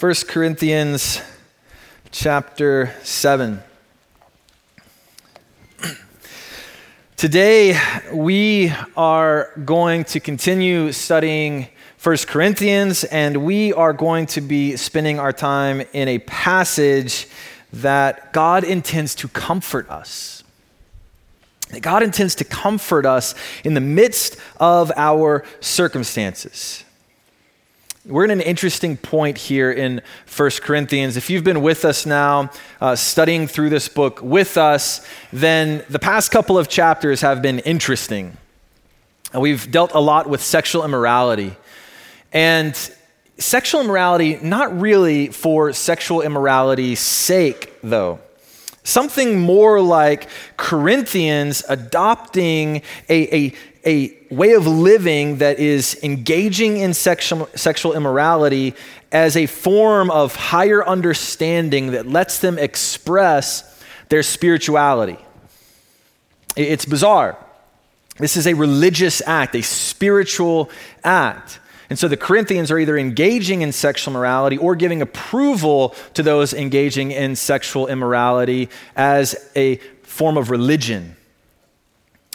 1 Corinthians chapter 7. Today, we are going to continue studying 1 Corinthians, and we are going to be spending our time in a passage that God intends to comfort us. God intends to comfort us in the midst of our circumstances. We're in an interesting point here in 1 Corinthians. If you've been with us now, uh, studying through this book with us, then the past couple of chapters have been interesting. We've dealt a lot with sexual immorality. And sexual immorality, not really for sexual immorality's sake, though. Something more like Corinthians adopting a, a, a way of living that is engaging in sexual, sexual immorality as a form of higher understanding that lets them express their spirituality. It's bizarre. This is a religious act, a spiritual act. And so the Corinthians are either engaging in sexual morality or giving approval to those engaging in sexual immorality as a form of religion.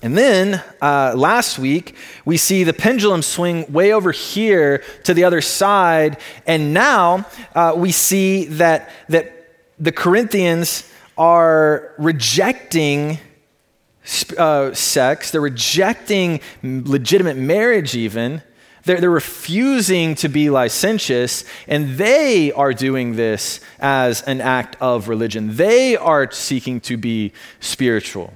And then uh, last week, we see the pendulum swing way over here to the other side. And now uh, we see that, that the Corinthians are rejecting uh, sex, they're rejecting legitimate marriage, even. They're, they're refusing to be licentious, and they are doing this as an act of religion. They are seeking to be spiritual.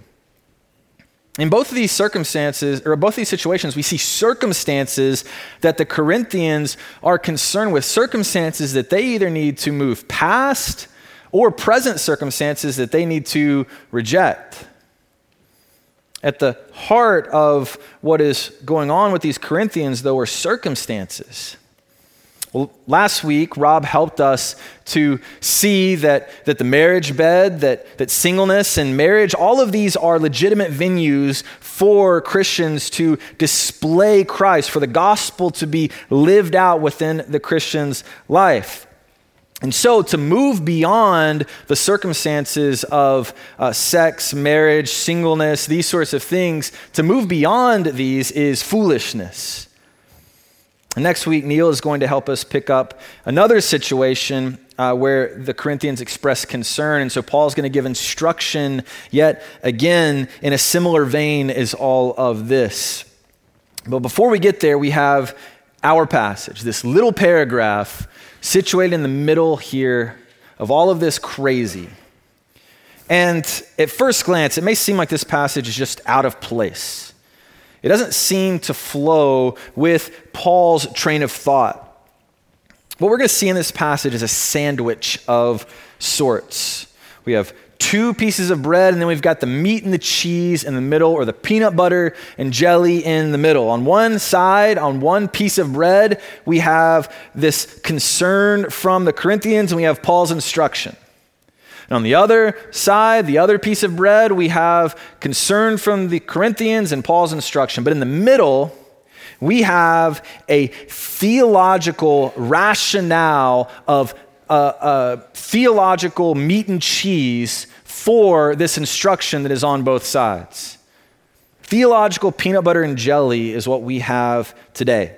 In both of these circumstances, or both these situations, we see circumstances that the Corinthians are concerned with, circumstances that they either need to move past or present circumstances that they need to reject. At the heart of what is going on with these Corinthians, though, are circumstances. Well, last week, Rob helped us to see that, that the marriage bed, that, that singleness and marriage, all of these are legitimate venues for Christians to display Christ, for the gospel to be lived out within the Christian's life. And so, to move beyond the circumstances of uh, sex, marriage, singleness, these sorts of things, to move beyond these is foolishness. Next week, Neil is going to help us pick up another situation uh, where the Corinthians express concern. And so Paul's going to give instruction yet again in a similar vein as all of this. But before we get there, we have our passage, this little paragraph situated in the middle here of all of this crazy. And at first glance, it may seem like this passage is just out of place. It doesn't seem to flow with Paul's train of thought. What we're going to see in this passage is a sandwich of sorts. We have two pieces of bread, and then we've got the meat and the cheese in the middle, or the peanut butter and jelly in the middle. On one side, on one piece of bread, we have this concern from the Corinthians, and we have Paul's instruction. And on the other side, the other piece of bread, we have concern from the Corinthians and Paul's instruction. But in the middle, we have a theological rationale of uh, theological meat and cheese for this instruction that is on both sides. Theological peanut butter and jelly is what we have today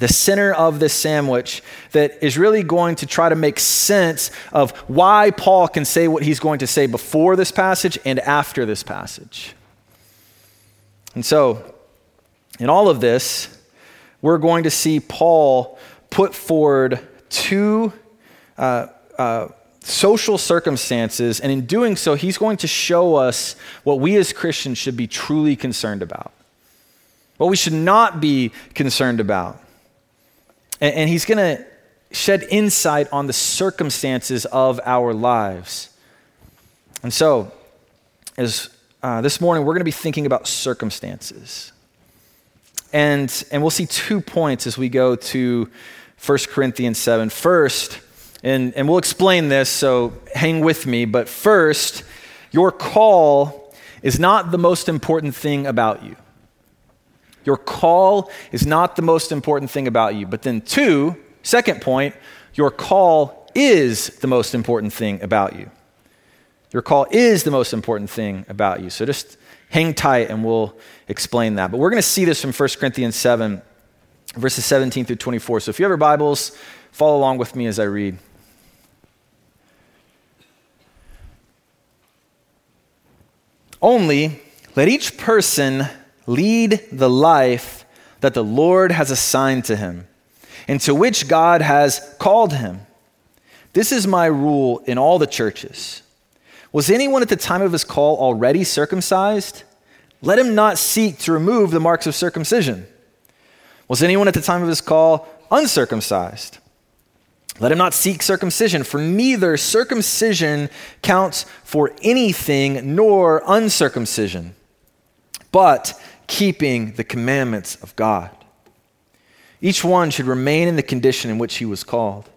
the center of this sandwich that is really going to try to make sense of why Paul can say what he's going to say before this passage and after this passage. And so, in all of this, we're going to see Paul put forward two uh, uh, social circumstances, and in doing so, he's going to show us what we as Christians should be truly concerned about, what we should not be concerned about. And, and he's going to shed insight on the circumstances of our lives. And so, as uh, this morning, we're going to be thinking about circumstances. And, and we'll see two points as we go to 1 Corinthians 7. First, and, and we'll explain this, so hang with me, but first, your call is not the most important thing about you. Your call is not the most important thing about you. But then, two, second point, your call is the most important thing about you. Your call is the most important thing about you. So just hang tight and we'll explain that. But we're going to see this from 1 Corinthians 7, verses 17 through 24. So if you have your Bibles, follow along with me as I read. Only let each person lead the life that the Lord has assigned to him and to which God has called him. This is my rule in all the churches. Was anyone at the time of his call already circumcised? Let him not seek to remove the marks of circumcision. Was anyone at the time of his call uncircumcised? Let him not seek circumcision, for neither circumcision counts for anything nor uncircumcision, but keeping the commandments of God. Each one should remain in the condition in which he was called.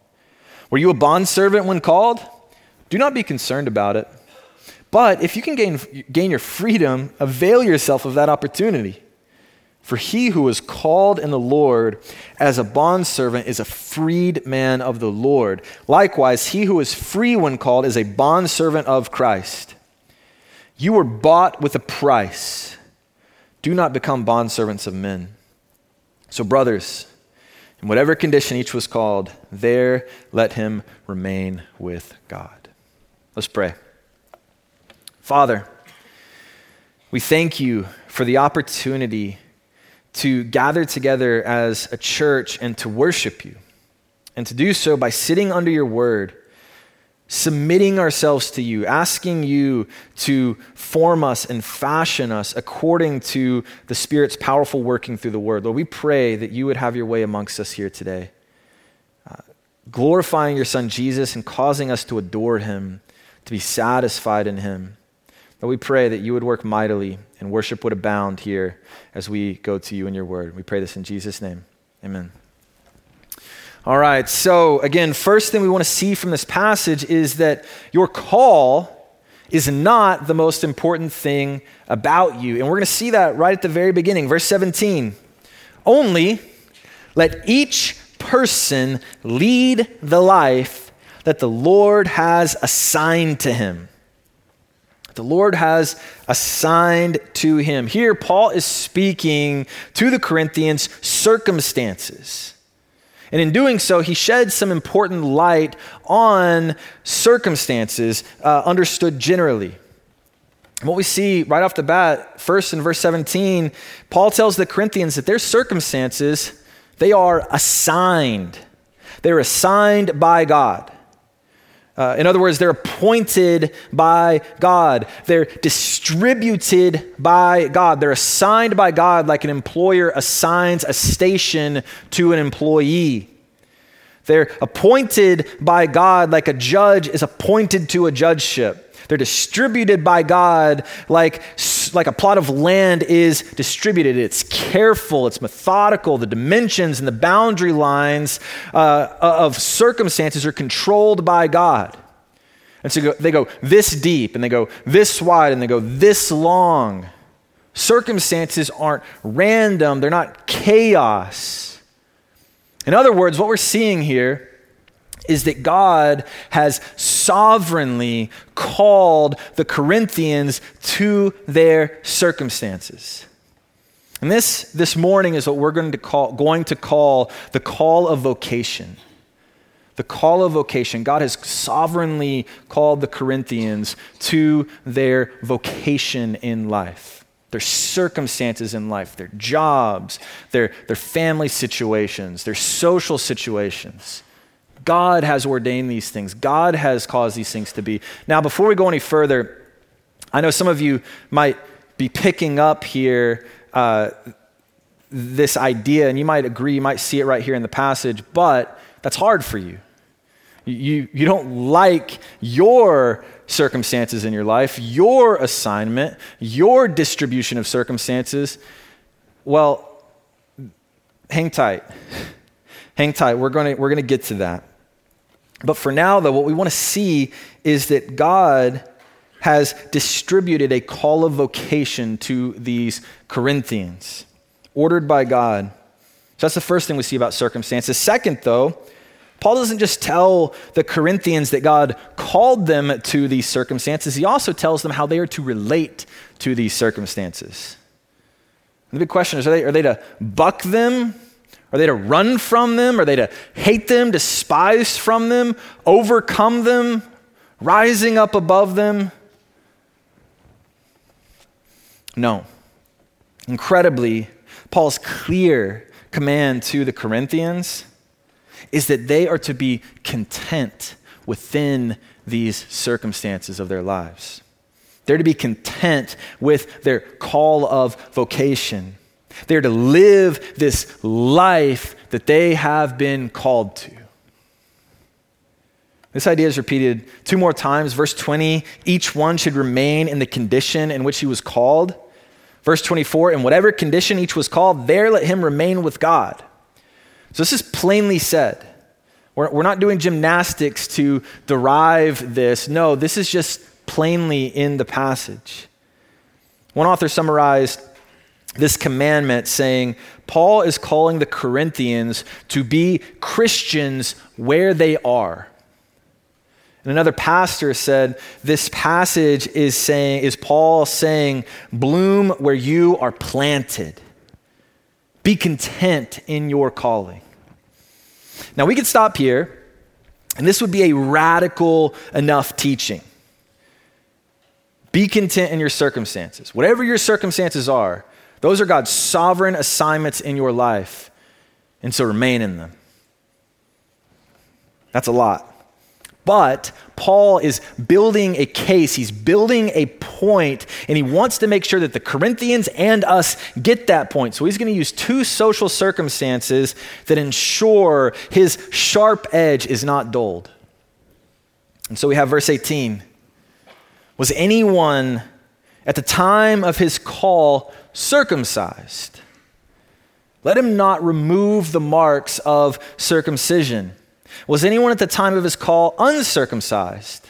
Were you a bondservant when called? Do not be concerned about it. But if you can gain, gain your freedom, avail yourself of that opportunity. For he who is called in the Lord as a bondservant is a freed man of the Lord. Likewise, he who is free when called is a bondservant of Christ. You were bought with a price. Do not become bondservants of men. So, brothers, in whatever condition each was called, there let him remain with God. Let's pray. Father, we thank you for the opportunity to gather together as a church and to worship you, and to do so by sitting under your word, submitting ourselves to you, asking you to form us and fashion us according to the Spirit's powerful working through the word. Lord, we pray that you would have your way amongst us here today, uh, glorifying your Son Jesus and causing us to adore him, to be satisfied in him. But we pray that you would work mightily and worship would abound here as we go to you in your word. We pray this in Jesus' name. Amen. All right, so again, first thing we want to see from this passage is that your call is not the most important thing about you. And we're going to see that right at the very beginning, verse 17. Only let each person lead the life that the Lord has assigned to him the Lord has assigned to him. Here, Paul is speaking to the Corinthians circumstances. And in doing so, he sheds some important light on circumstances uh, understood generally. what we see right off the bat, first in verse 17, Paul tells the Corinthians that their circumstances, they are assigned. They're assigned by God. Uh, in other words, they're appointed by God. They're distributed by God. They're assigned by God like an employer assigns a station to an employee. They're appointed by God like a judge is appointed to a judgeship. They're distributed by God like, like a plot of land is distributed. It's careful, it's methodical. The dimensions and the boundary lines uh, of circumstances are controlled by God. And so they go this deep, and they go this wide, and they go this long. Circumstances aren't random, they're not chaos. In other words, what we're seeing here is that God has sovereignly called the Corinthians to their circumstances. And this, this morning is what we're going to, call, going to call the call of vocation. The call of vocation. God has sovereignly called the Corinthians to their vocation in life, their circumstances in life, their jobs, their, their family situations, their social situations. God has ordained these things. God has caused these things to be. Now, before we go any further, I know some of you might be picking up here uh, this idea, and you might agree, you might see it right here in the passage, but that's hard for you. You, you don't like your circumstances in your life, your assignment, your distribution of circumstances. Well, hang tight. Hang tight. We're going we're going to get to that. But for now, though, what we want to see is that God has distributed a call of vocation to these Corinthians, ordered by God. So that's the first thing we see about circumstances. Second, though, Paul doesn't just tell the Corinthians that God called them to these circumstances, he also tells them how they are to relate to these circumstances. And the big question is are they, are they to buck them? Are they to run from them? Are they to hate them, despise from them, overcome them, rising up above them? No. Incredibly, Paul's clear command to the Corinthians is that they are to be content within these circumstances of their lives. They're to be content with their call of vocation. They're to live this life that they have been called to. This idea is repeated two more times. Verse 20, each one should remain in the condition in which he was called. Verse 24, in whatever condition each was called, there let him remain with God. So this is plainly said. We're, we're not doing gymnastics to derive this. No, this is just plainly in the passage. One author summarized this commandment saying, Paul is calling the Corinthians to be Christians where they are. And another pastor said, This passage is saying, is Paul saying, bloom where you are planted. Be content in your calling. Now we could stop here, and this would be a radical enough teaching. Be content in your circumstances. Whatever your circumstances are, those are God's sovereign assignments in your life. And so remain in them. That's a lot. But Paul is building a case, he's building a point, and he wants to make sure that the Corinthians and us get that point. So he's going to use two social circumstances that ensure his sharp edge is not dulled. And so we have verse 18. Was anyone at the time of his call circumcised? Let him not remove the marks of circumcision. Was anyone at the time of his call uncircumcised?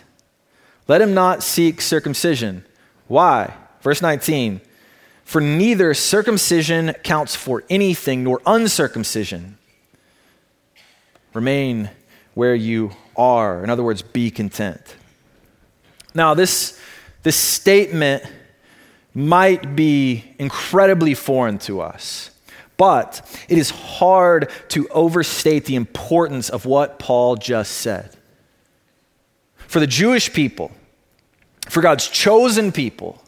Let him not seek circumcision. Why? Verse 19 For neither circumcision counts for anything, nor uncircumcision. Remain where you are. In other words, be content. Now, this, this statement might be incredibly foreign to us. But it is hard to overstate the importance of what Paul just said. For the Jewish people, for God's chosen people,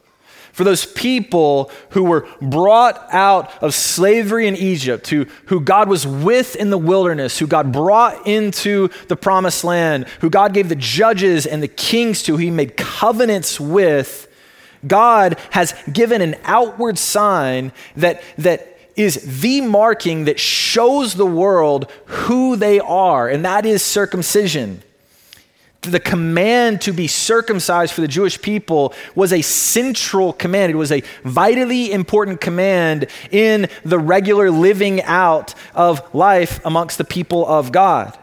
for those people who were brought out of slavery in Egypt, who, who God was with in the wilderness, who God brought into the promised land, who God gave the judges and the kings to, who he made covenants with, God has given an outward sign that, that is the marking that shows the world who they are, and that is circumcision. The command to be circumcised for the Jewish people was a central command. It was a vitally important command in the regular living out of life amongst the people of God.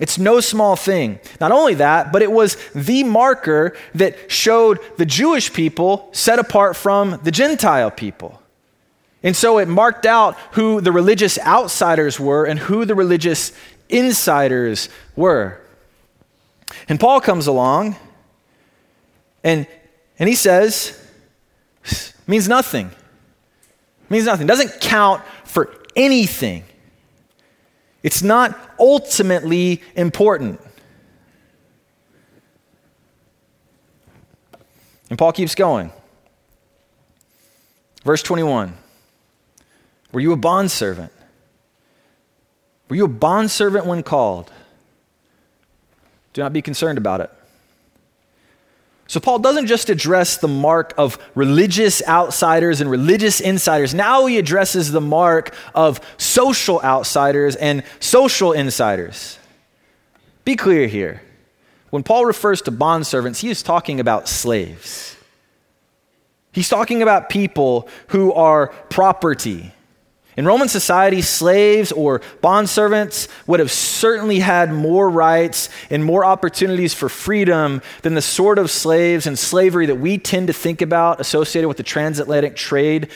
It's no small thing. Not only that, but it was the marker that showed the Jewish people set apart from the Gentile people. And so it marked out who the religious outsiders were and who the religious insiders were. And Paul comes along and, and he says, means nothing. Means nothing. Doesn't count for anything. It's not ultimately important. And Paul keeps going. Verse 21. Were you a bondservant? Were you a bondservant when called? Do not be concerned about it. So, Paul doesn't just address the mark of religious outsiders and religious insiders. Now he addresses the mark of social outsiders and social insiders. Be clear here. When Paul refers to bondservants, he is talking about slaves. He's talking about people who are property in Roman society, slaves or bondservants would have certainly had more rights and more opportunities for freedom than the sort of slaves and slavery that we tend to think about associated with the transatlantic trade,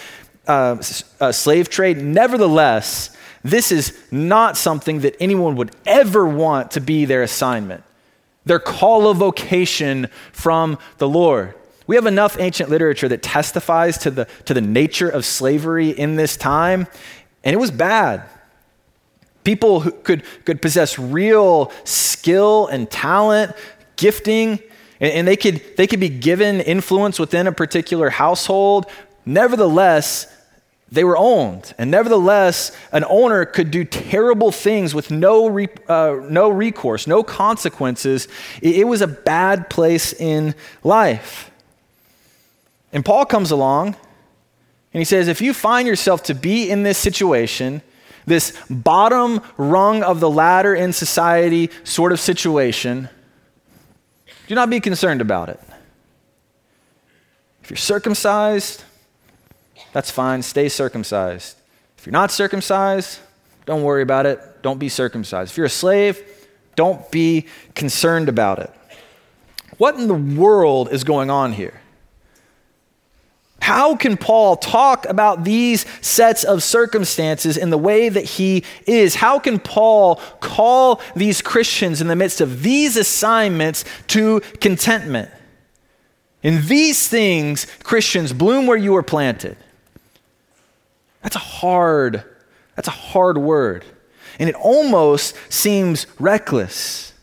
uh, uh, slave trade. Nevertheless, this is not something that anyone would ever want to be their assignment, their call of vocation from the Lord. We have enough ancient literature that testifies to the, to the nature of slavery in this time, and it was bad. People who could, could possess real skill and talent, gifting, and, and they, could, they could be given influence within a particular household. Nevertheless, they were owned. And nevertheless, an owner could do terrible things with no, re, uh, no recourse, no consequences. It, it was a bad place in life. And Paul comes along and he says, if you find yourself to be in this situation, this bottom rung of the ladder in society sort of situation, do not be concerned about it. If you're circumcised, that's fine, stay circumcised. If you're not circumcised, don't worry about it, don't be circumcised. If you're a slave, don't be concerned about it. What in the world is going on here? How can Paul talk about these sets of circumstances in the way that he is? How can Paul call these Christians in the midst of these assignments to contentment? In these things, Christians, bloom where you are planted. That's a hard, that's a hard word. And it almost seems reckless.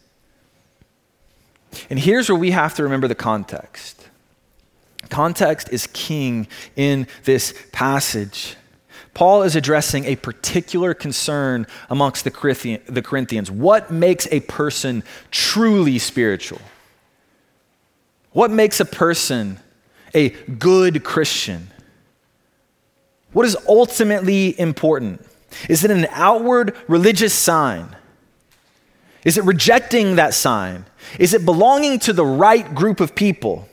And here's where we have to remember the context. Context is king in this passage. Paul is addressing a particular concern amongst the Corinthians. What makes a person truly spiritual? What makes a person a good Christian? What is ultimately important? Is it an outward religious sign? Is it rejecting that sign? Is it belonging to the right group of people?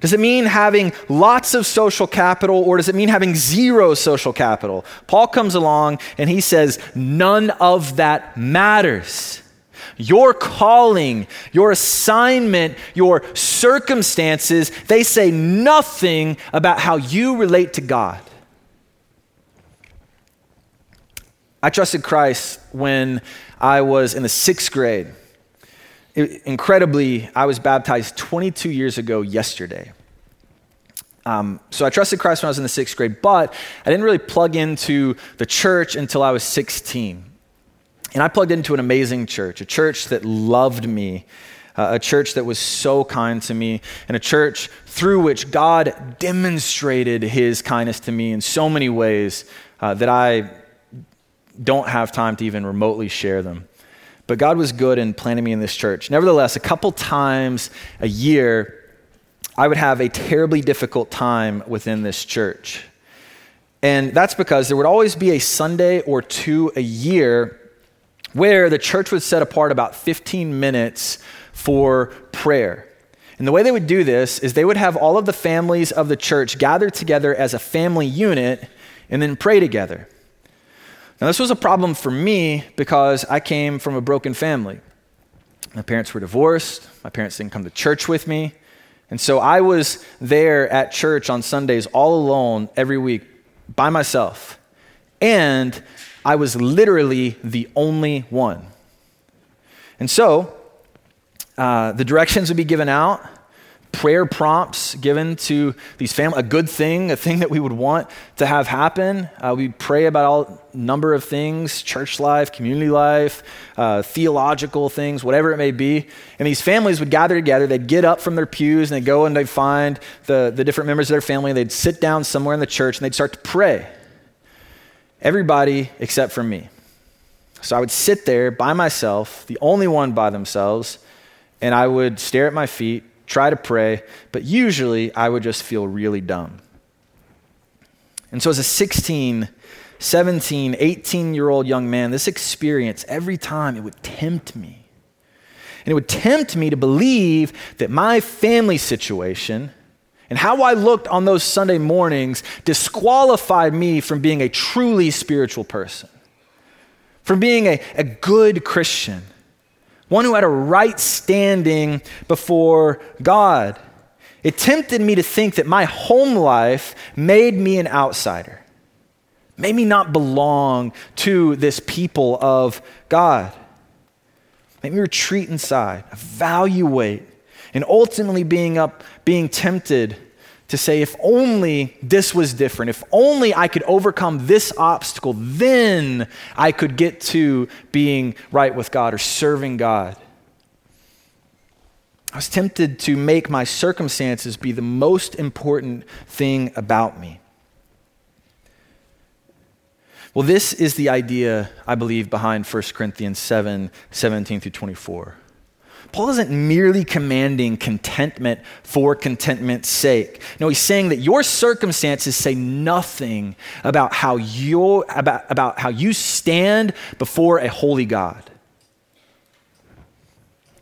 Does it mean having lots of social capital or does it mean having zero social capital? Paul comes along and he says, none of that matters. Your calling, your assignment, your circumstances, they say nothing about how you relate to God. I trusted Christ when I was in the sixth grade incredibly, I was baptized 22 years ago yesterday. Um, so I trusted Christ when I was in the sixth grade, but I didn't really plug into the church until I was 16. And I plugged into an amazing church, a church that loved me, uh, a church that was so kind to me, and a church through which God demonstrated his kindness to me in so many ways uh, that I don't have time to even remotely share them. But God was good in planting me in this church. Nevertheless, a couple times a year, I would have a terribly difficult time within this church. And that's because there would always be a Sunday or two a year where the church would set apart about 15 minutes for prayer. And the way they would do this is they would have all of the families of the church gather together as a family unit and then pray together. Now, this was a problem for me because I came from a broken family. My parents were divorced, my parents didn't come to church with me. And so I was there at church on Sundays all alone every week by myself. And I was literally the only one. And so uh, the directions would be given out prayer prompts given to these families, a good thing, a thing that we would want to have happen. Uh, we pray about all number of things, church life, community life, uh, theological things, whatever it may be. And these families would gather together. They'd get up from their pews and they'd go and they'd find the, the different members of their family. They'd sit down somewhere in the church and they'd start to pray. Everybody except for me. So I would sit there by myself, the only one by themselves, and I would stare at my feet try to pray, but usually I would just feel really dumb. And so, as a 16, 17, 18 year old young man, this experience, every time it would tempt me. And it would tempt me to believe that my family situation and how I looked on those Sunday mornings disqualified me from being a truly spiritual person, from being a, a good Christian one who had a right standing before God. It tempted me to think that my home life made me an outsider, made me not belong to this people of God. Made me retreat inside, evaluate, and ultimately being up, being tempted to say, if only this was different, if only I could overcome this obstacle, then I could get to being right with God or serving God. I was tempted to make my circumstances be the most important thing about me. Well, this is the idea, I believe, behind 1 Corinthians 7 17 through 24. Paul isn't merely commanding contentment for contentment's sake. No, he's saying that your circumstances say nothing about how you about, about how you stand before a holy God.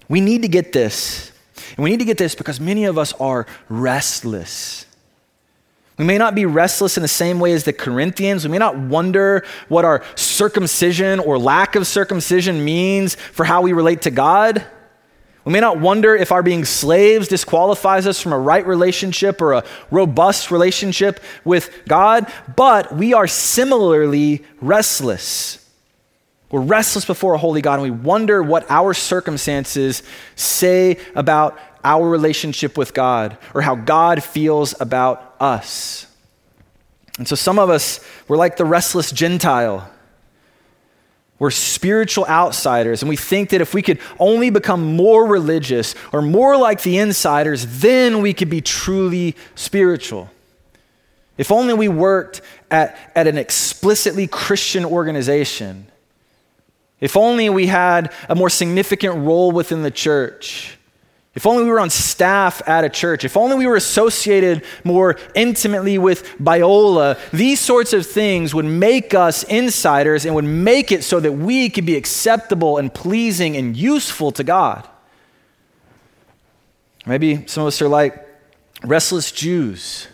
We need to get this. And we need to get this because many of us are restless. We may not be restless in the same way as the Corinthians. We may not wonder what our circumcision or lack of circumcision means for how we relate to God. We may not wonder if our being slaves disqualifies us from a right relationship or a robust relationship with God, but we are similarly restless. We're restless before a holy God, and we wonder what our circumstances say about our relationship with God or how God feels about us. And so some of us, we're like the restless Gentile. We're spiritual outsiders, and we think that if we could only become more religious or more like the insiders, then we could be truly spiritual. If only we worked at, at an explicitly Christian organization. If only we had a more significant role within the church. If only we were on staff at a church, if only we were associated more intimately with Biola, these sorts of things would make us insiders and would make it so that we could be acceptable and pleasing and useful to God. Maybe some of us are like restless Jews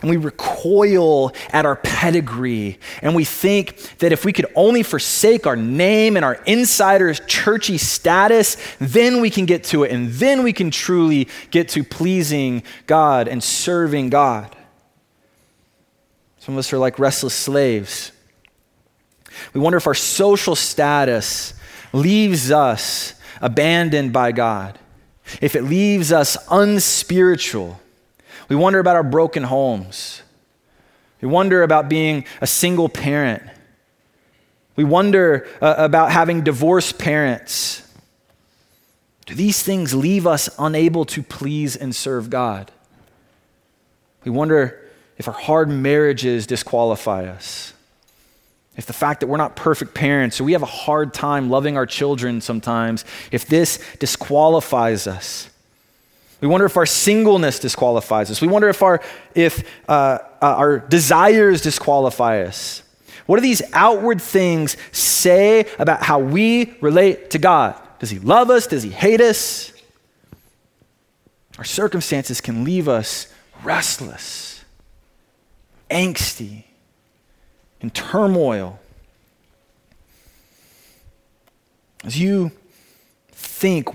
and we recoil at our pedigree, and we think that if we could only forsake our name and our insider's churchy status, then we can get to it, and then we can truly get to pleasing God and serving God. Some of us are like restless slaves. We wonder if our social status leaves us abandoned by God, if it leaves us unspiritual we wonder about our broken homes. We wonder about being a single parent. We wonder uh, about having divorced parents. Do these things leave us unable to please and serve God? We wonder if our hard marriages disqualify us. If the fact that we're not perfect parents or we have a hard time loving our children sometimes, if this disqualifies us. We wonder if our singleness disqualifies us. We wonder if our, if, uh, uh, our desires disqualify us. What do these outward things say about how we relate to God? Does He love us? Does He hate us? Our circumstances can leave us restless, angsty, in turmoil. As you think,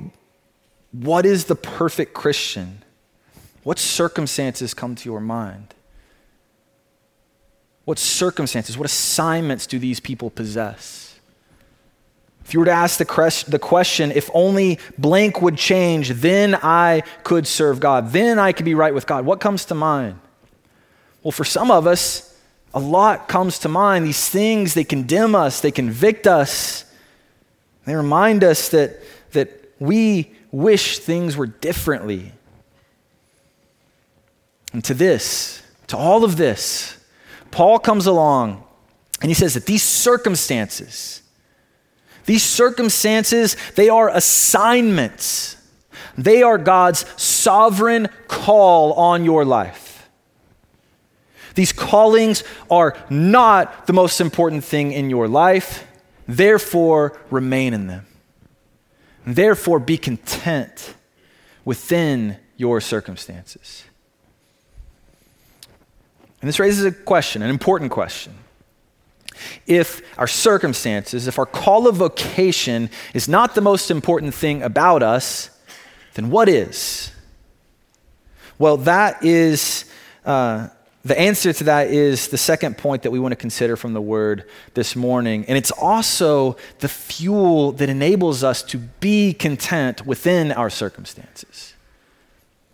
what is the perfect Christian? What circumstances come to your mind? What circumstances, what assignments do these people possess? If you were to ask the, question, if only blank would change, then I could serve God, then I could be right with God, what comes to mind? Well, for some of us, a lot comes to mind. These things, they condemn us, they convict us, they remind us that, that we wish things were differently. And to this, to all of this, Paul comes along and he says that these circumstances, these circumstances, they are assignments. They are God's sovereign call on your life. These callings are not the most important thing in your life, therefore, remain in them. Therefore, be content within your circumstances. And this raises a question, an important question. If our circumstances, if our call of vocation is not the most important thing about us, then what is? Well, that is, uh, The answer to that is the second point that we want to consider from the word this morning. And it's also the fuel that enables us to be content within our circumstances.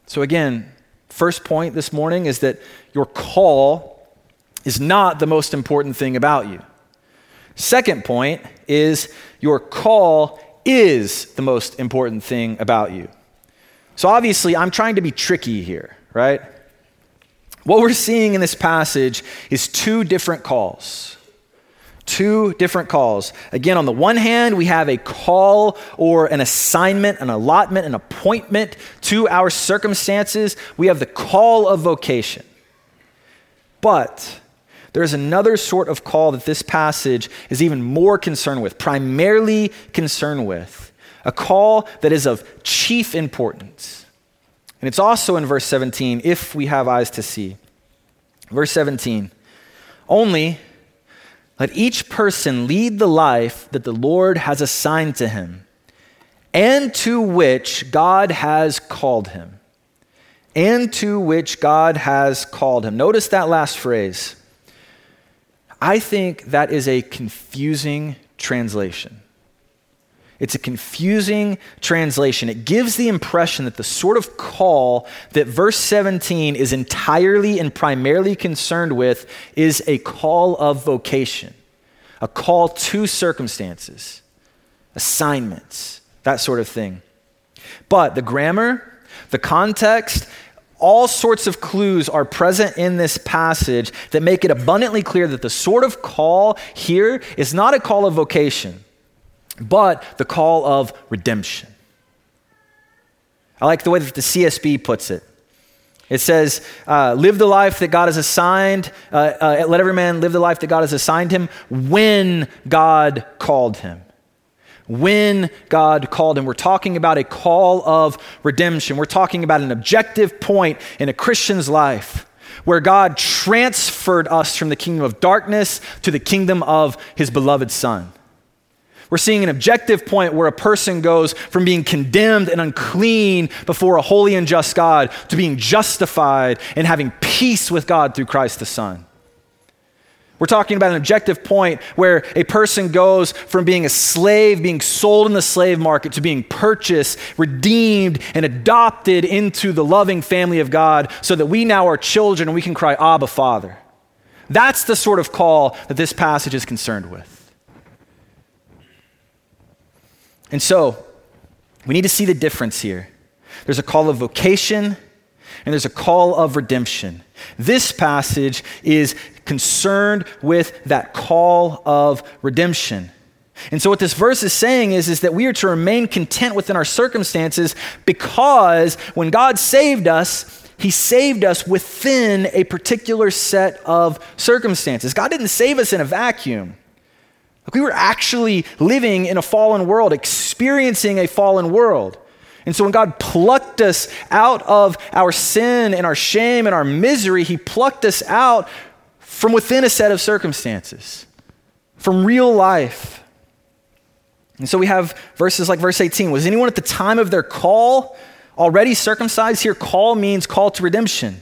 So, again, first point this morning is that your call is not the most important thing about you. Second point is your call is the most important thing about you. So, obviously, I'm trying to be tricky here, right? What we're seeing in this passage is two different calls. Two different calls. Again, on the one hand, we have a call or an assignment, an allotment, an appointment to our circumstances. We have the call of vocation. But there's another sort of call that this passage is even more concerned with, primarily concerned with, a call that is of chief importance. And it's also in verse 17, if we have eyes to see. Verse 17 Only let each person lead the life that the Lord has assigned to him and to which God has called him. And to which God has called him. Notice that last phrase. I think that is a confusing translation. It's a confusing translation. It gives the impression that the sort of call that verse 17 is entirely and primarily concerned with is a call of vocation, a call to circumstances, assignments, that sort of thing. But the grammar, the context, all sorts of clues are present in this passage that make it abundantly clear that the sort of call here is not a call of vocation but the call of redemption. I like the way that the CSB puts it. It says, uh, live the life that God has assigned, uh, uh, let every man live the life that God has assigned him when God called him. When God called him. We're talking about a call of redemption. We're talking about an objective point in a Christian's life where God transferred us from the kingdom of darkness to the kingdom of his beloved Son. We're seeing an objective point where a person goes from being condemned and unclean before a holy and just God to being justified and having peace with God through Christ the Son. We're talking about an objective point where a person goes from being a slave, being sold in the slave market, to being purchased, redeemed, and adopted into the loving family of God so that we now are children and we can cry, Abba, Father. That's the sort of call that this passage is concerned with. And so, we need to see the difference here. There's a call of vocation and there's a call of redemption. This passage is concerned with that call of redemption. And so, what this verse is saying is, is that we are to remain content within our circumstances because when God saved us, he saved us within a particular set of circumstances. God didn't save us in a vacuum. We were actually living in a fallen world, experiencing a fallen world. And so when God plucked us out of our sin and our shame and our misery, He plucked us out from within a set of circumstances, from real life. And so we have verses like verse 18 Was anyone at the time of their call already circumcised? Here, call means call to redemption.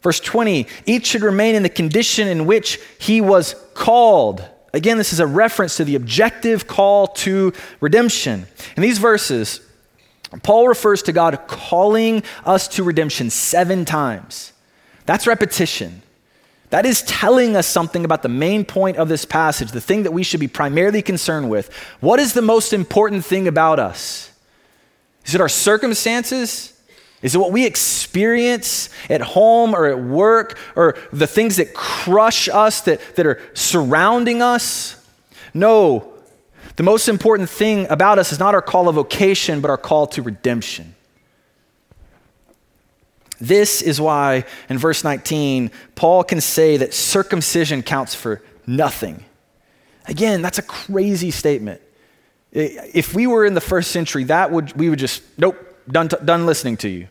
Verse 20 Each should remain in the condition in which he was called. Again, this is a reference to the objective call to redemption. In these verses, Paul refers to God calling us to redemption seven times. That's repetition. That is telling us something about the main point of this passage, the thing that we should be primarily concerned with. What is the most important thing about us? Is it our circumstances? Is it what we experience at home or at work or the things that crush us, that, that are surrounding us? No. The most important thing about us is not our call of vocation, but our call to redemption. This is why in verse 19, Paul can say that circumcision counts for nothing. Again, that's a crazy statement. If we were in the first century, that would we would just nope, done, done listening to you.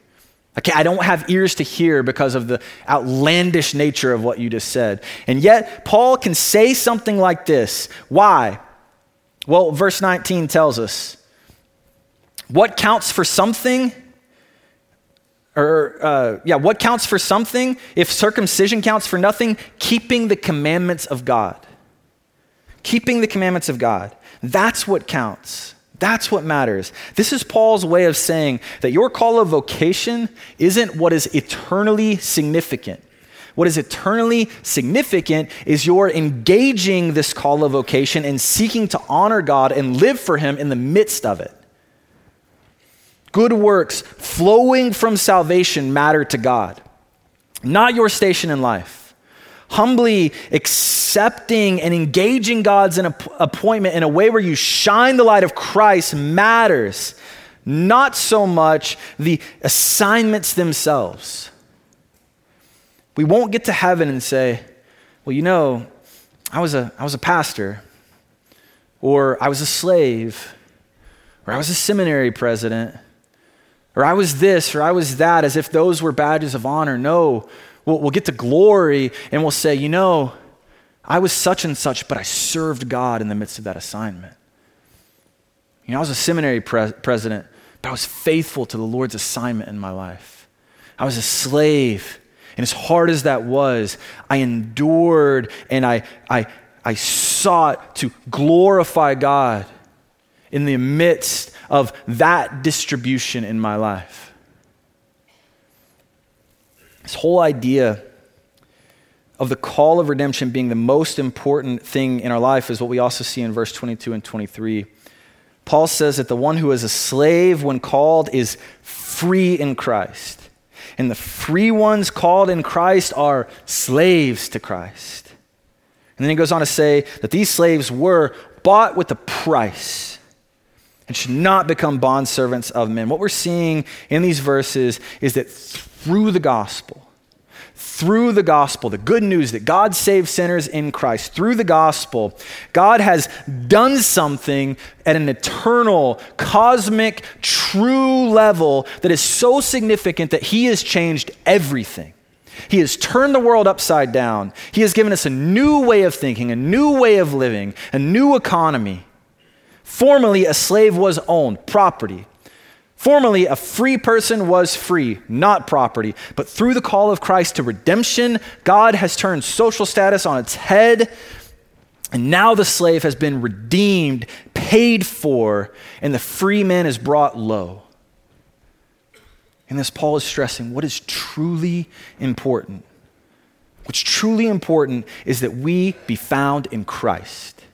Okay, I don't have ears to hear because of the outlandish nature of what you just said. And yet, Paul can say something like this. Why? Well, verse 19 tells us what counts for something or uh, yeah, what counts for something? If circumcision counts for nothing, keeping the commandments of God. Keeping the commandments of God. That's what counts. That's what matters. This is Paul's way of saying that your call of vocation isn't what is eternally significant. What is eternally significant is your engaging this call of vocation and seeking to honor God and live for Him in the midst of it. Good works flowing from salvation matter to God, not your station in life humbly accepting and engaging God's appointment in a way where you shine the light of Christ matters, not so much the assignments themselves. We won't get to heaven and say, well, you know, I was a, I was a pastor, or I was a slave, or I was a seminary president, or I was this, or I was that, as if those were badges of honor. No, We'll, we'll get to glory and we'll say, you know, I was such and such, but I served God in the midst of that assignment. You know, I was a seminary pre- president, but I was faithful to the Lord's assignment in my life. I was a slave, and as hard as that was, I endured and I, I, I sought to glorify God in the midst of that distribution in my life. This whole idea of the call of redemption being the most important thing in our life is what we also see in verse 22 and 23. Paul says that the one who is a slave when called is free in Christ. And the free ones called in Christ are slaves to Christ. And then he goes on to say that these slaves were bought with a price and should not become bondservants of men. What we're seeing in these verses is that through the gospel, through the gospel, the good news that God saves sinners in Christ, through the gospel, God has done something at an eternal, cosmic, true level that is so significant that He has changed everything. He has turned the world upside down. He has given us a new way of thinking, a new way of living, a new economy. Formerly, a slave was owned, property. Formerly, a free person was free, not property. But through the call of Christ to redemption, God has turned social status on its head. And now the slave has been redeemed, paid for, and the free man is brought low. And this, Paul is stressing what is truly important. What's truly important is that we be found in Christ,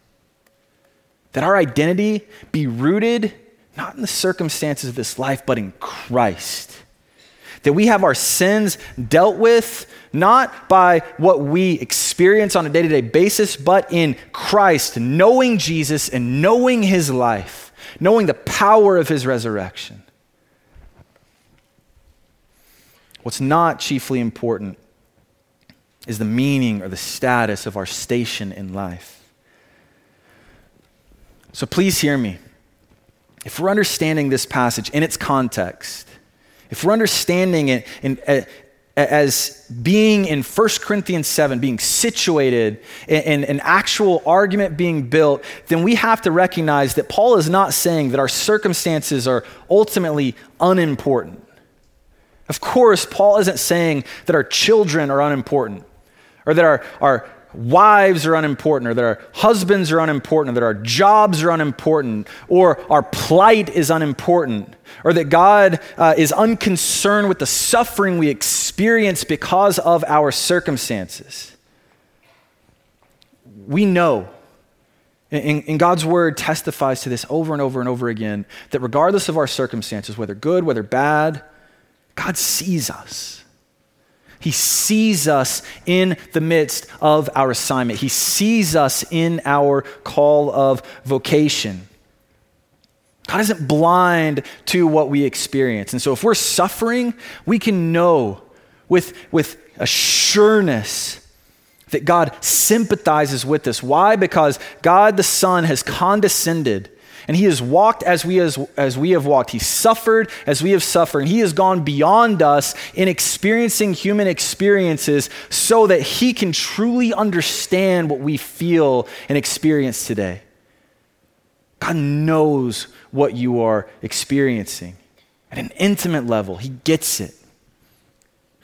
that our identity be rooted not in the circumstances of this life, but in Christ. That we have our sins dealt with not by what we experience on a day to day basis, but in Christ, knowing Jesus and knowing his life, knowing the power of his resurrection. What's not chiefly important is the meaning or the status of our station in life. So please hear me if we're understanding this passage in its context, if we're understanding it in, uh, as being in 1 Corinthians 7, being situated in, an actual argument being built, then we have to recognize that Paul is not saying that our circumstances are ultimately unimportant. Of course, Paul isn't saying that our children are unimportant or that our, our wives are unimportant, or that our husbands are unimportant, or that our jobs are unimportant, or our plight is unimportant, or that God uh, is unconcerned with the suffering we experience because of our circumstances. We know, and, and God's word testifies to this over and over and over again, that regardless of our circumstances, whether good, whether bad, God sees us. He sees us in the midst of our assignment. He sees us in our call of vocation. God isn't blind to what we experience. And so if we're suffering, we can know with, with a sureness that God sympathizes with us. Why? Because God the Son has condescended and he has walked as we, as, as we have walked. He suffered as we have suffered. And he has gone beyond us in experiencing human experiences so that he can truly understand what we feel and experience today. God knows what you are experiencing at an intimate level, he gets it.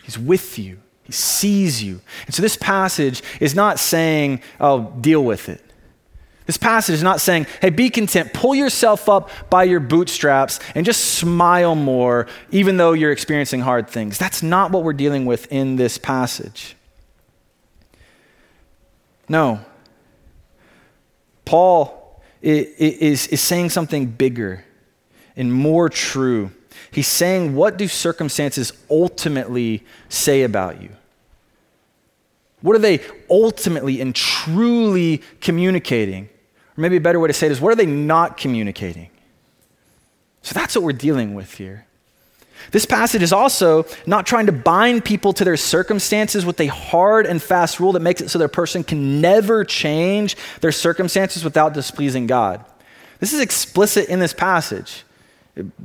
He's with you, He sees you. And so this passage is not saying, oh, deal with it. This passage is not saying, hey, be content, pull yourself up by your bootstraps and just smile more, even though you're experiencing hard things. That's not what we're dealing with in this passage. No. Paul is, is saying something bigger and more true. He's saying, what do circumstances ultimately say about you? What are they ultimately and truly communicating? Or maybe a better way to say it is, what are they not communicating? So that's what we're dealing with here. This passage is also not trying to bind people to their circumstances with a hard and fast rule that makes it so their person can never change their circumstances without displeasing God. This is explicit in this passage.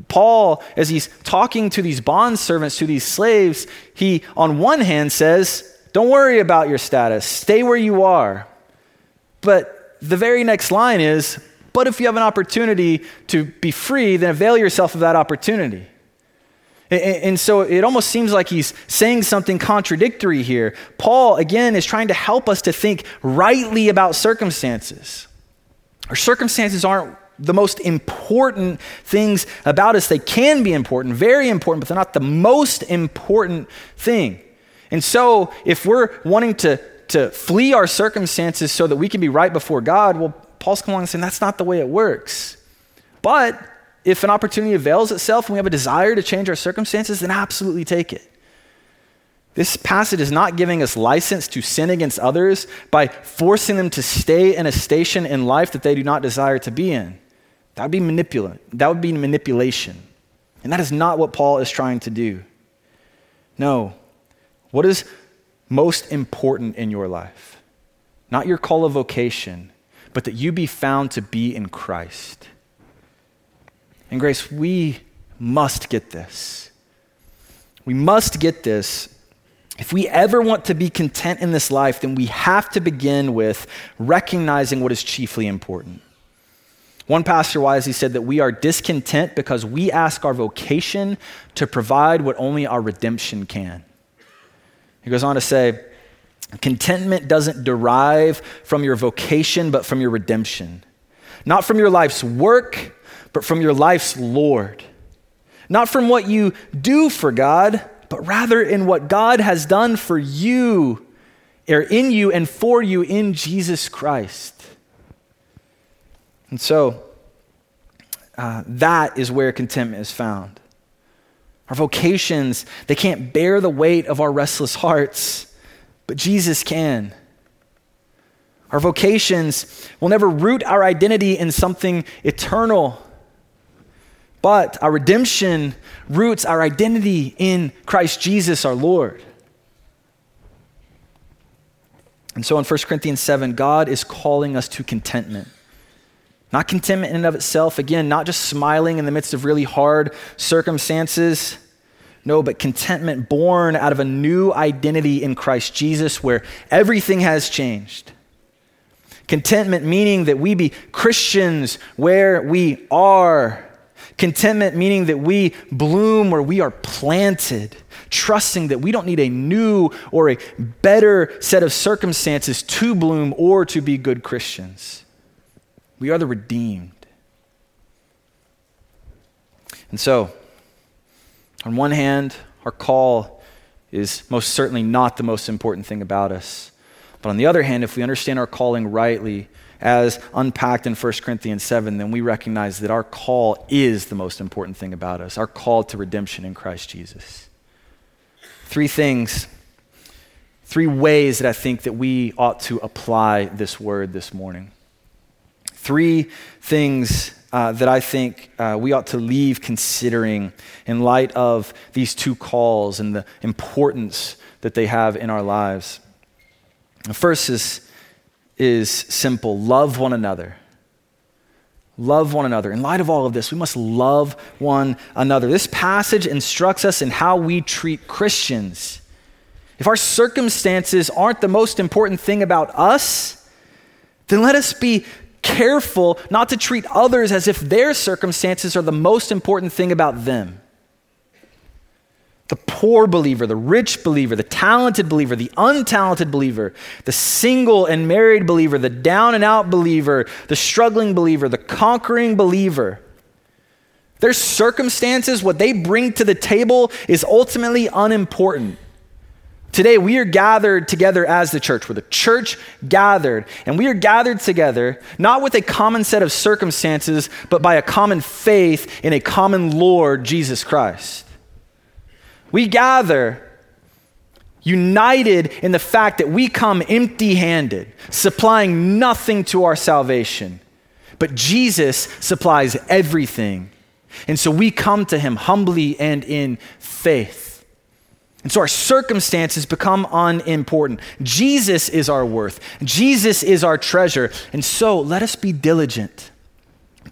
Paul, as he's talking to these bond servants, to these slaves, he, on one hand, says, Don't worry about your status, stay where you are. But the very next line is, but if you have an opportunity to be free, then avail yourself of that opportunity. And, so it almost seems like he's saying something contradictory here. Paul, again, is trying to help us to think rightly about circumstances. Our circumstances aren't the most important things about us. They can be important, very important, but they're not the most important thing. And so if we're wanting to to flee our circumstances so that we can be right before God, well, Paul's coming along and saying that's not the way it works. But if an opportunity avails itself and we have a desire to change our circumstances, then absolutely take it. This passage is not giving us license to sin against others by forcing them to stay in a station in life that they do not desire to be in. That would be manipula- that would be manipulation. And that is not what Paul is trying to do. No. What is most important in your life. Not your call of vocation, but that you be found to be in Christ. And Grace, we must get this. We must get this. If we ever want to be content in this life, then we have to begin with recognizing what is chiefly important. One pastor wisely said that we are discontent because we ask our vocation to provide what only our redemption can. He goes on to say, Contentment doesn't derive from your vocation, but from your redemption. Not from your life's work, but from your life's Lord. Not from what you do for God, but rather in what God has done for you, or in you and for you in Jesus Christ. And so, uh, that is where contentment is found. Our vocations, they can't bear the weight of our restless hearts, but Jesus can. Our vocations will never root our identity in something eternal, but our redemption roots our identity in Christ Jesus our Lord. And so in 1 Corinthians 7, God is calling us to contentment. Not contentment in and of itself, again, not just smiling in the midst of really hard circumstances. No, but contentment born out of a new identity in Christ Jesus where everything has changed. Contentment meaning that we be Christians where we are. Contentment meaning that we bloom where we are planted, trusting that we don't need a new or a better set of circumstances to bloom or to be good Christians. We are the redeemed. And so, on one hand, our call is most certainly not the most important thing about us. But on the other hand, if we understand our calling rightly, as unpacked in 1 Corinthians 7, then we recognize that our call is the most important thing about us our call to redemption in Christ Jesus. Three things, three ways that I think that we ought to apply this word this morning. Three things uh, that I think uh, we ought to leave considering in light of these two calls and the importance that they have in our lives. The first is, is simple love one another. Love one another. In light of all of this, we must love one another. This passage instructs us in how we treat Christians. If our circumstances aren't the most important thing about us, then let us be careful not to treat others as if their circumstances are the most important thing about them. The poor believer, the rich believer, the talented believer, the untalented believer, the single and married believer, the down and out believer, the struggling believer, the conquering believer. Their circumstances, what they bring to the table, is ultimately unimportant. Today, we are gathered together as the church. We're the church gathered. And we are gathered together not with a common set of circumstances, but by a common faith in a common Lord, Jesus Christ. We gather united in the fact that we come empty handed, supplying nothing to our salvation. But Jesus supplies everything. And so we come to him humbly and in faith. And so our circumstances become unimportant. Jesus is our worth, Jesus is our treasure. And so let us be diligent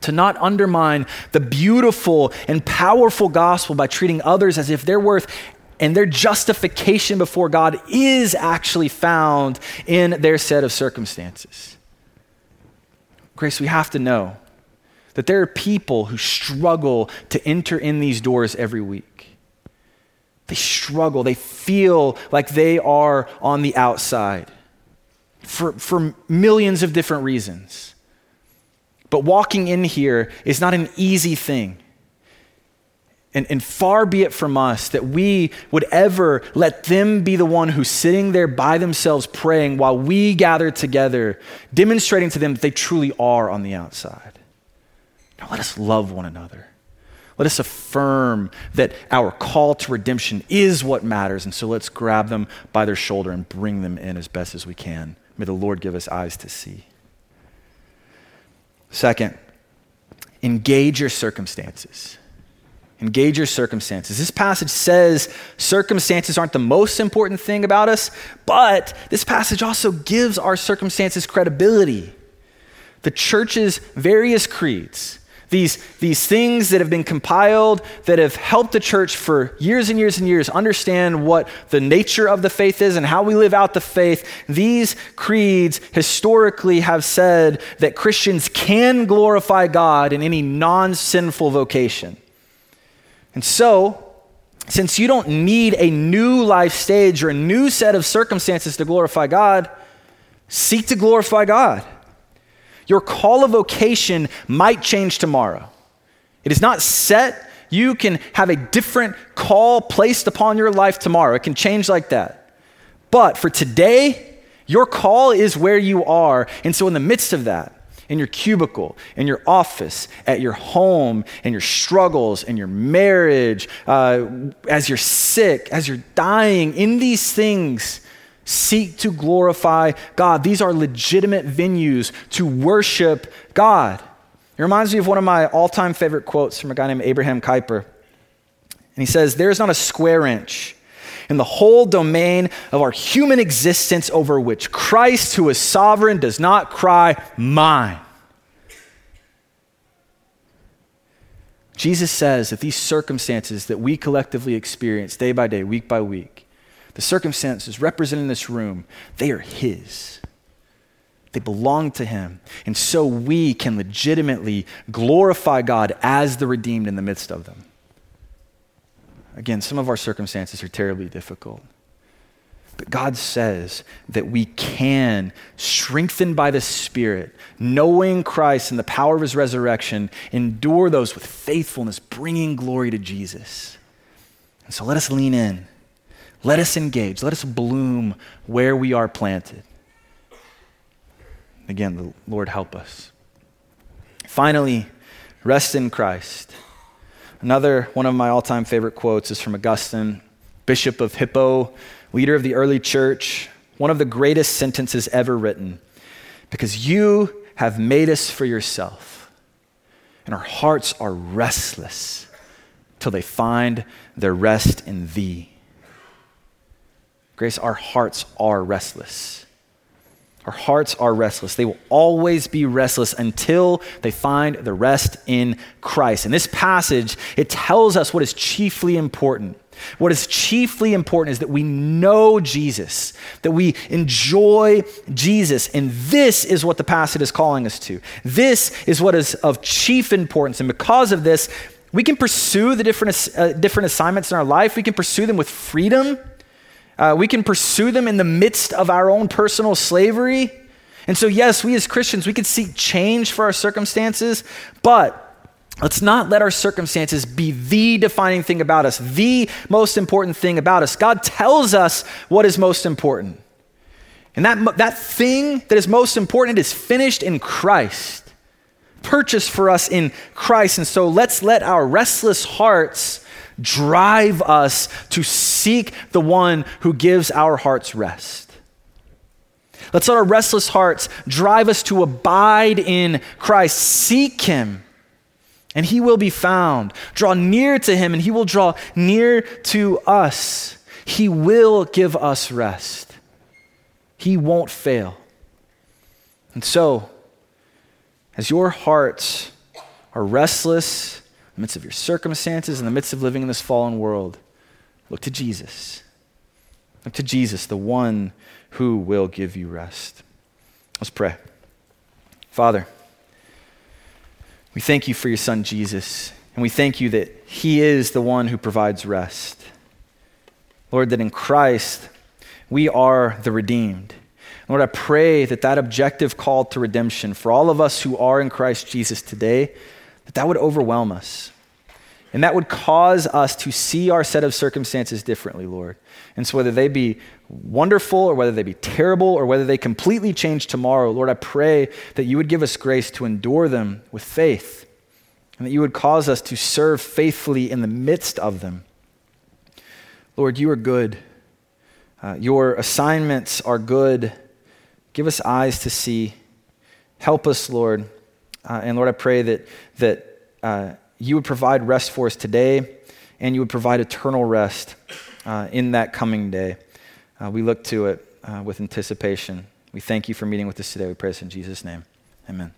to not undermine the beautiful and powerful gospel by treating others as if their worth and their justification before God is actually found in their set of circumstances. Grace, we have to know that there are people who struggle to enter in these doors every week. They struggle. They feel like they are on the outside for, for millions of different reasons. But walking in here is not an easy thing. And, and far be it from us that we would ever let them be the one who's sitting there by themselves praying while we gather together, demonstrating to them that they truly are on the outside. Now let us love one another. Let us affirm that our call to redemption is what matters. And so let's grab them by their shoulder and bring them in as best as we can. May the Lord give us eyes to see. Second, engage your circumstances. Engage your circumstances. This passage says circumstances aren't the most important thing about us, but this passage also gives our circumstances credibility. The church's various creeds, these, these things that have been compiled that have helped the church for years and years and years understand what the nature of the faith is and how we live out the faith. These creeds historically have said that Christians can glorify God in any non sinful vocation. And so, since you don't need a new life stage or a new set of circumstances to glorify God, seek to glorify God. Your call of vocation might change tomorrow. It is not set. You can have a different call placed upon your life tomorrow. It can change like that. But for today, your call is where you are. And so, in the midst of that, in your cubicle, in your office, at your home, in your struggles, in your marriage, uh, as you're sick, as you're dying, in these things, seek to glorify God. These are legitimate venues to worship God. It reminds me of one of my all time favorite quotes from a guy named Abraham Kuyper. And he says, There is not a square inch in the whole domain of our human existence over which Christ, who is sovereign, does not cry, Mine. Jesus says that these circumstances that we collectively experience day by day, week by week, the circumstances represented in this room, they are His. They belong to Him. And so we can legitimately glorify God as the redeemed in the midst of them. Again, some of our circumstances are terribly difficult. But God says that we can, strengthened by the Spirit, knowing Christ and the power of his resurrection, endure those with faithfulness, bringing glory to Jesus. And so let us lean in. Let us engage. Let us bloom where we are planted. Again, the Lord help us. Finally, rest in Christ. Another one of my all time favorite quotes is from Augustine, Bishop of Hippo, leader of the early church, one of the greatest sentences ever written. Because you have made us for yourself, and our hearts are restless till they find their rest in thee. Grace, our hearts are restless. Our hearts are restless. They will always be restless until they find the rest in Christ. In this passage, it tells us what is chiefly important. What is chiefly important is that we know Jesus, that we enjoy Jesus. And this is what the passage is calling us to. This is what is of chief importance. And because of this, We can pursue the different, uh, different assignments in our life. We can pursue them with freedom. Uh, we can pursue them in the midst of our own personal slavery. And so, yes, we as Christians, we can seek change for our circumstances, but let's not let our circumstances be the defining thing about us, the most important thing about us. God tells us what is most important. And that, that thing that is most important is finished in Christ, purchased for us in Christ. And so let's let our restless hearts drive us to seek the one who gives our hearts rest. Let's let our restless hearts drive us to abide in Christ. Seek him, and he will be found. Draw near to him, and he will draw near to us. He will give us rest. He won't fail. And so, as your hearts are restless the midst of your circumstances, in the midst of living in this fallen world, look to Jesus. Look to Jesus, the one who will give you rest. Let's pray. Father, we thank you for your son Jesus, and we thank you that he is the one who provides rest. Lord, that in Christ we are the redeemed. Lord, I pray that that objective call to redemption for all of us who are in Christ Jesus today, that that would overwhelm us. And that would cause us to see our set of circumstances differently, Lord. And so, whether they be wonderful or whether they be terrible or whether they completely change tomorrow, Lord, I pray that you would give us grace to endure them with faith and that you would cause us to serve faithfully in the midst of them. Lord, you are good. Uh, your assignments are good. Give us eyes to see. Help us, Lord. Uh, and Lord, I pray that, that uh, you would provide rest for us today and you would provide eternal rest uh, in that coming day. Uh, we look to it uh, with anticipation. We thank you for meeting with us today. We pray this in Jesus' name. Amen.